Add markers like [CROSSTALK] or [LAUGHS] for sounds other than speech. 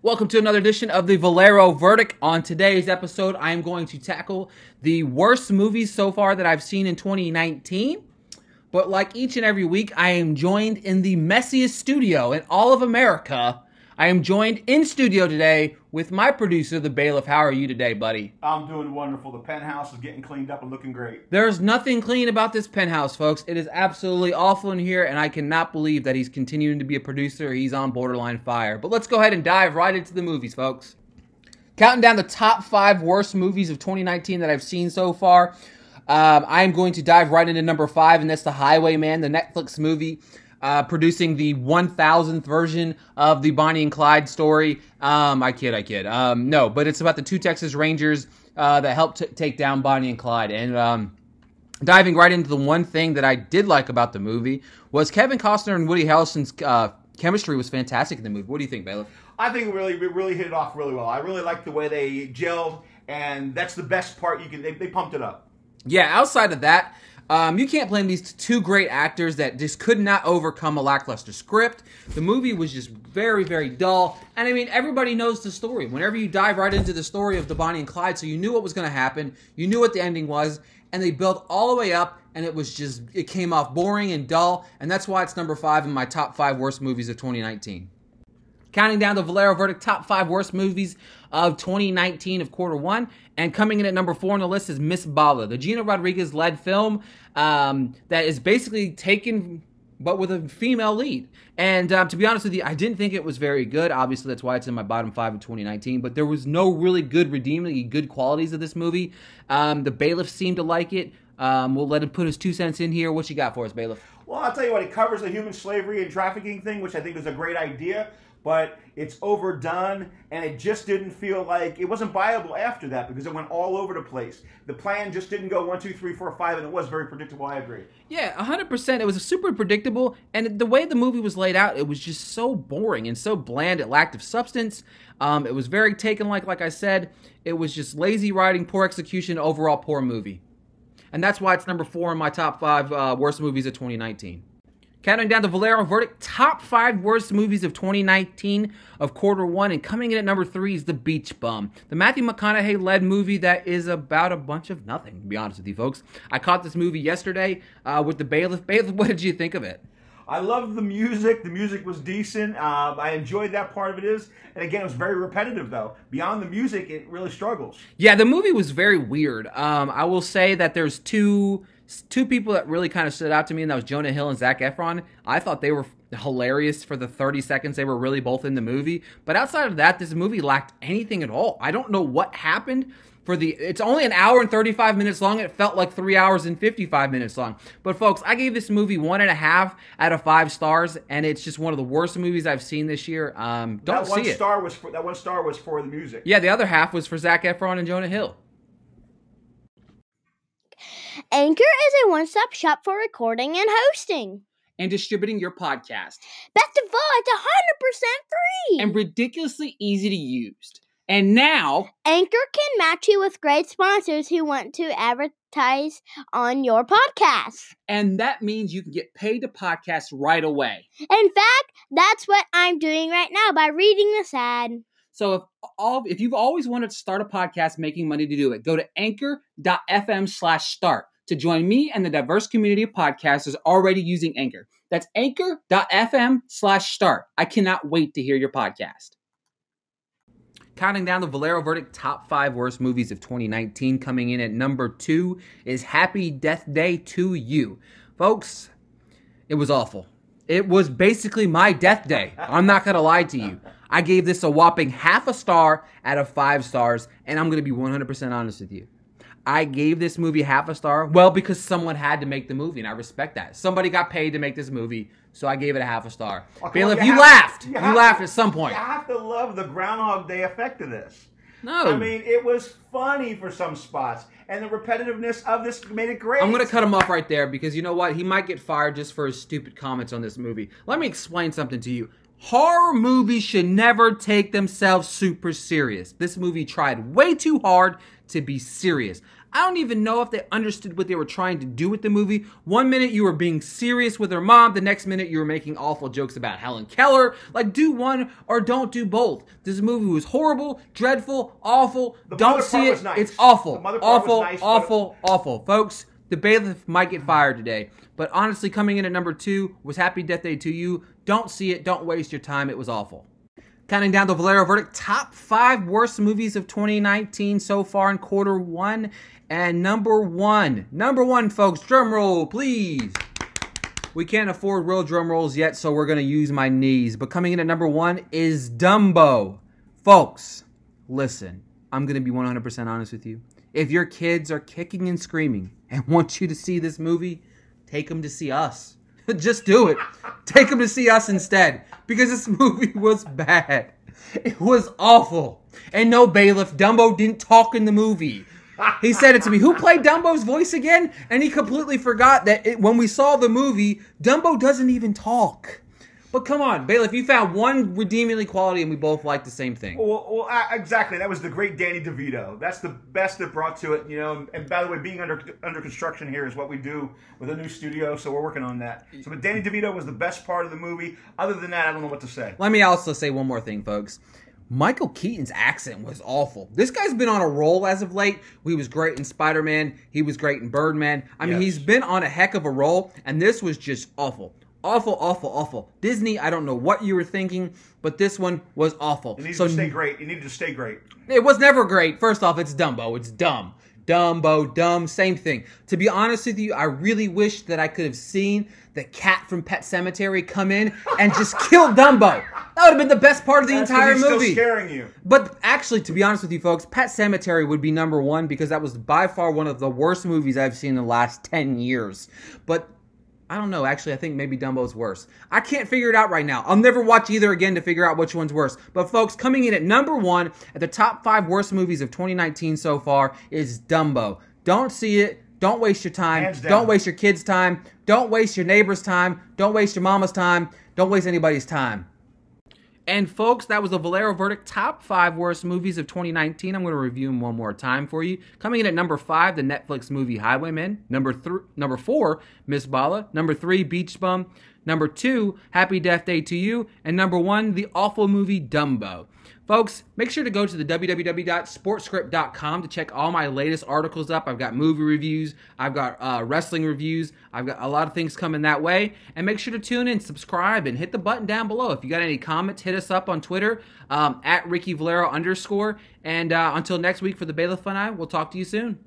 Welcome to another edition of the Valero Verdict. On today's episode, I am going to tackle the worst movies so far that I've seen in 2019. But like each and every week, I am joined in the messiest studio in all of America. I am joined in studio today with my producer, the bailiff. How are you today, buddy? I'm doing wonderful. The penthouse is getting cleaned up and looking great. There's nothing clean about this penthouse, folks. It is absolutely awful in here, and I cannot believe that he's continuing to be a producer. He's on borderline fire. But let's go ahead and dive right into the movies, folks. Counting down the top five worst movies of 2019 that I've seen so far. Um, I'm going to dive right into number five, and that's The Highwaymen, the Netflix movie uh, producing the 1000th version of the Bonnie and Clyde story. Um, I kid, I kid. Um, no, but it's about the two Texas Rangers uh, that helped t- take down Bonnie and Clyde. And um, diving right into the one thing that I did like about the movie was Kevin Costner and Woody Harrelson's uh, chemistry was fantastic in the movie. What do you think, Bailiff? I think it really, really hit it off really well. I really liked the way they gelled, and that's the best part. You can they, they pumped it up. Yeah, outside of that, um, you can't blame these two great actors that just could not overcome a lackluster script. The movie was just very, very dull. And I mean, everybody knows the story. Whenever you dive right into the story of the Bonnie and Clyde, so you knew what was going to happen, you knew what the ending was, and they built all the way up, and it was just, it came off boring and dull. And that's why it's number five in my top five worst movies of 2019. Counting down the Valero verdict top five worst movies of 2019 of quarter one. And coming in at number four on the list is Miss Bala, the Gina Rodriguez led film um, that is basically taken but with a female lead. And um, to be honest with you, I didn't think it was very good. Obviously, that's why it's in my bottom five of 2019. But there was no really good, redeeming, good qualities of this movie. Um, the bailiff seemed to like it. Um, we'll let him put his two cents in here. What you got for us, bailiff? Well, I'll tell you what. It covers the human slavery and trafficking thing, which I think is a great idea but it's overdone and it just didn't feel like it wasn't viable after that because it went all over the place. The plan just didn't go one, two, three, four, five, and it was very predictable. I agree. Yeah, 100%. It was super predictable, and the way the movie was laid out, it was just so boring and so bland. It lacked of substance. Um, it was very taken like, like I said. It was just lazy writing, poor execution, overall poor movie. And that's why it's number four in my top five uh, worst movies of 2019. Counting down the Valero verdict, top five worst movies of 2019 of quarter one, and coming in at number three is The Beach Bum, the Matthew McConaughey led movie that is about a bunch of nothing. To be honest with you, folks, I caught this movie yesterday uh, with the bailiff. Bailiff, [LAUGHS] what did you think of it? I loved the music. The music was decent. Um, I enjoyed that part of it. Is and again, it was very repetitive though. Beyond the music, it really struggles. Yeah, the movie was very weird. Um, I will say that there's two two people that really kind of stood out to me, and that was Jonah Hill and Zac Efron. I thought they were hilarious for the 30 seconds they were really both in the movie. But outside of that, this movie lacked anything at all. I don't know what happened for the it's only an hour and 35 minutes long it felt like three hours and 55 minutes long but folks i gave this movie one and a half out of five stars and it's just one of the worst movies i've seen this year um don't that one see star it was for, that one star was for the music yeah the other half was for zac efron and jonah hill Anchor is a one stop shop for recording and hosting. And distributing your podcast. Best of all, it's 100% free. And ridiculously easy to use. And now, Anchor can match you with great sponsors who want to advertise on your podcast. And that means you can get paid to podcast right away. In fact, that's what I'm doing right now by reading this ad. So if all if you've always wanted to start a podcast making money to do it, go to anchor.fm slash start to join me and the diverse community of podcasters already using Anchor. That's anchor.fm slash start. I cannot wait to hear your podcast. Counting down the Valero verdict top five worst movies of 2019, coming in at number two is Happy Death Day to You. Folks, it was awful. It was basically my death day. I'm not going to lie to you. I gave this a whopping half a star out of five stars, and I'm going to be 100% honest with you. I gave this movie half a star. Well, because someone had to make the movie, and I respect that. Somebody got paid to make this movie, so I gave it a half a star. Okay, Bailiff, you you, laughed. you You, have- laughed at some point. You have to love the Groundhog Day effect of this. No. I mean, it was funny for some spots, and the repetitiveness of this made it great. I'm gonna cut him off right there because you know what? He might get fired just for his stupid comments on this movie. Let me explain something to you. Horror movies should never take themselves super serious. This movie tried way too hard to be serious. I don't even know if they understood what they were trying to do with the movie. One minute you were being serious with her mom, the next minute you were making awful jokes about Helen Keller. Like, do one or don't do both. This movie was horrible, dreadful, awful. The don't see it. nice. It's awful. Part was awful, but- awful, awful. Folks, the bailiff might get fired today. But honestly, coming in at number two was Happy Death Day to You. Don't see it. Don't waste your time. It was awful. Counting down the Valero verdict, top five worst movies of 2019 so far in quarter one. And number one, number one, folks, drum roll, please. We can't afford real drum rolls yet, so we're going to use my knees. But coming in at number one is Dumbo. Folks, listen, I'm going to be 100% honest with you. If your kids are kicking and screaming and [LAUGHS] want you to see this movie, take them to see us. [LAUGHS] Just do it. Take them to see us instead because this [LAUGHS] movie was bad. It was awful. And no bailiff, Dumbo didn't talk in the movie. He said it to me. Who played Dumbo's voice again? And he completely forgot that it, when we saw the movie, Dumbo doesn't even talk. But come on, bailiff, you found one redeeming quality and we both like the same thing. Well, well exactly. That was the great Danny DeVito. That's the best it brought to it, you know. And by the way, being under under construction here is what we do with a new studio, so we're working on that. So, but Danny DeVito was the best part of the movie. Other than that, I don't know what to say. Let me also say one more thing, folks. Michael Keaton's accent was awful. This guy's been on a roll as of late. He was great in Spider Man. He was great in Birdman. I mean, Yes. he's been on a heck of a roll, and this was just awful. Awful, awful, awful. Disney, I don't know what you were thinking, but this one was awful. It needed So to stay great. It needed to stay great. it was never great. First off, it's Dumbo. It's dumb. Dumbo, dumb, same thing. To be honest with you, I really wish that I could have seen the cat from Pet Sematary come in and just [LAUGHS] kill Dumbo. That would have been the best part of the That's entire movie. scaring you. But actually, to be honest with you folks, Pet Sematary would be number one because that was by far one of the worst movies I've seen in the last 10 years. But I don't know. Actually, I think maybe Dumbo's worse. I can't figure it out right now. I'll never watch either again to figure out which one's worse. But folks, coming in at number one at the top five worst movies of 2019 so far is Dumbo. Don't see it. Don't waste your time. Don't waste your kids' time. Don't waste your neighbor's time. Don't waste your mama's time. Don't waste anybody's time. And folks, that was the Valero verdict top five worst movies of 2019. I'm going to review them one more time for you. Coming in at number five, the Netflix movie Highwaymen. Number three, number four, Miss Bala. Number three, Beach Bum. Number two, Happy Death Day to You. And number one, the awful movie Dumbo. Folks, make sure to go to the www.sportscript.com to check all my latest articles up. I've got movie reviews, I've got uh, wrestling reviews, I've got a lot of things coming that way. And make sure to tune in, subscribe, and hit the button down below. If you got any comments, hit us up on Twitter um, at Ricky Valero underscore. And uh, until next week for the Bailiff Fun Eye, we'll talk to you soon.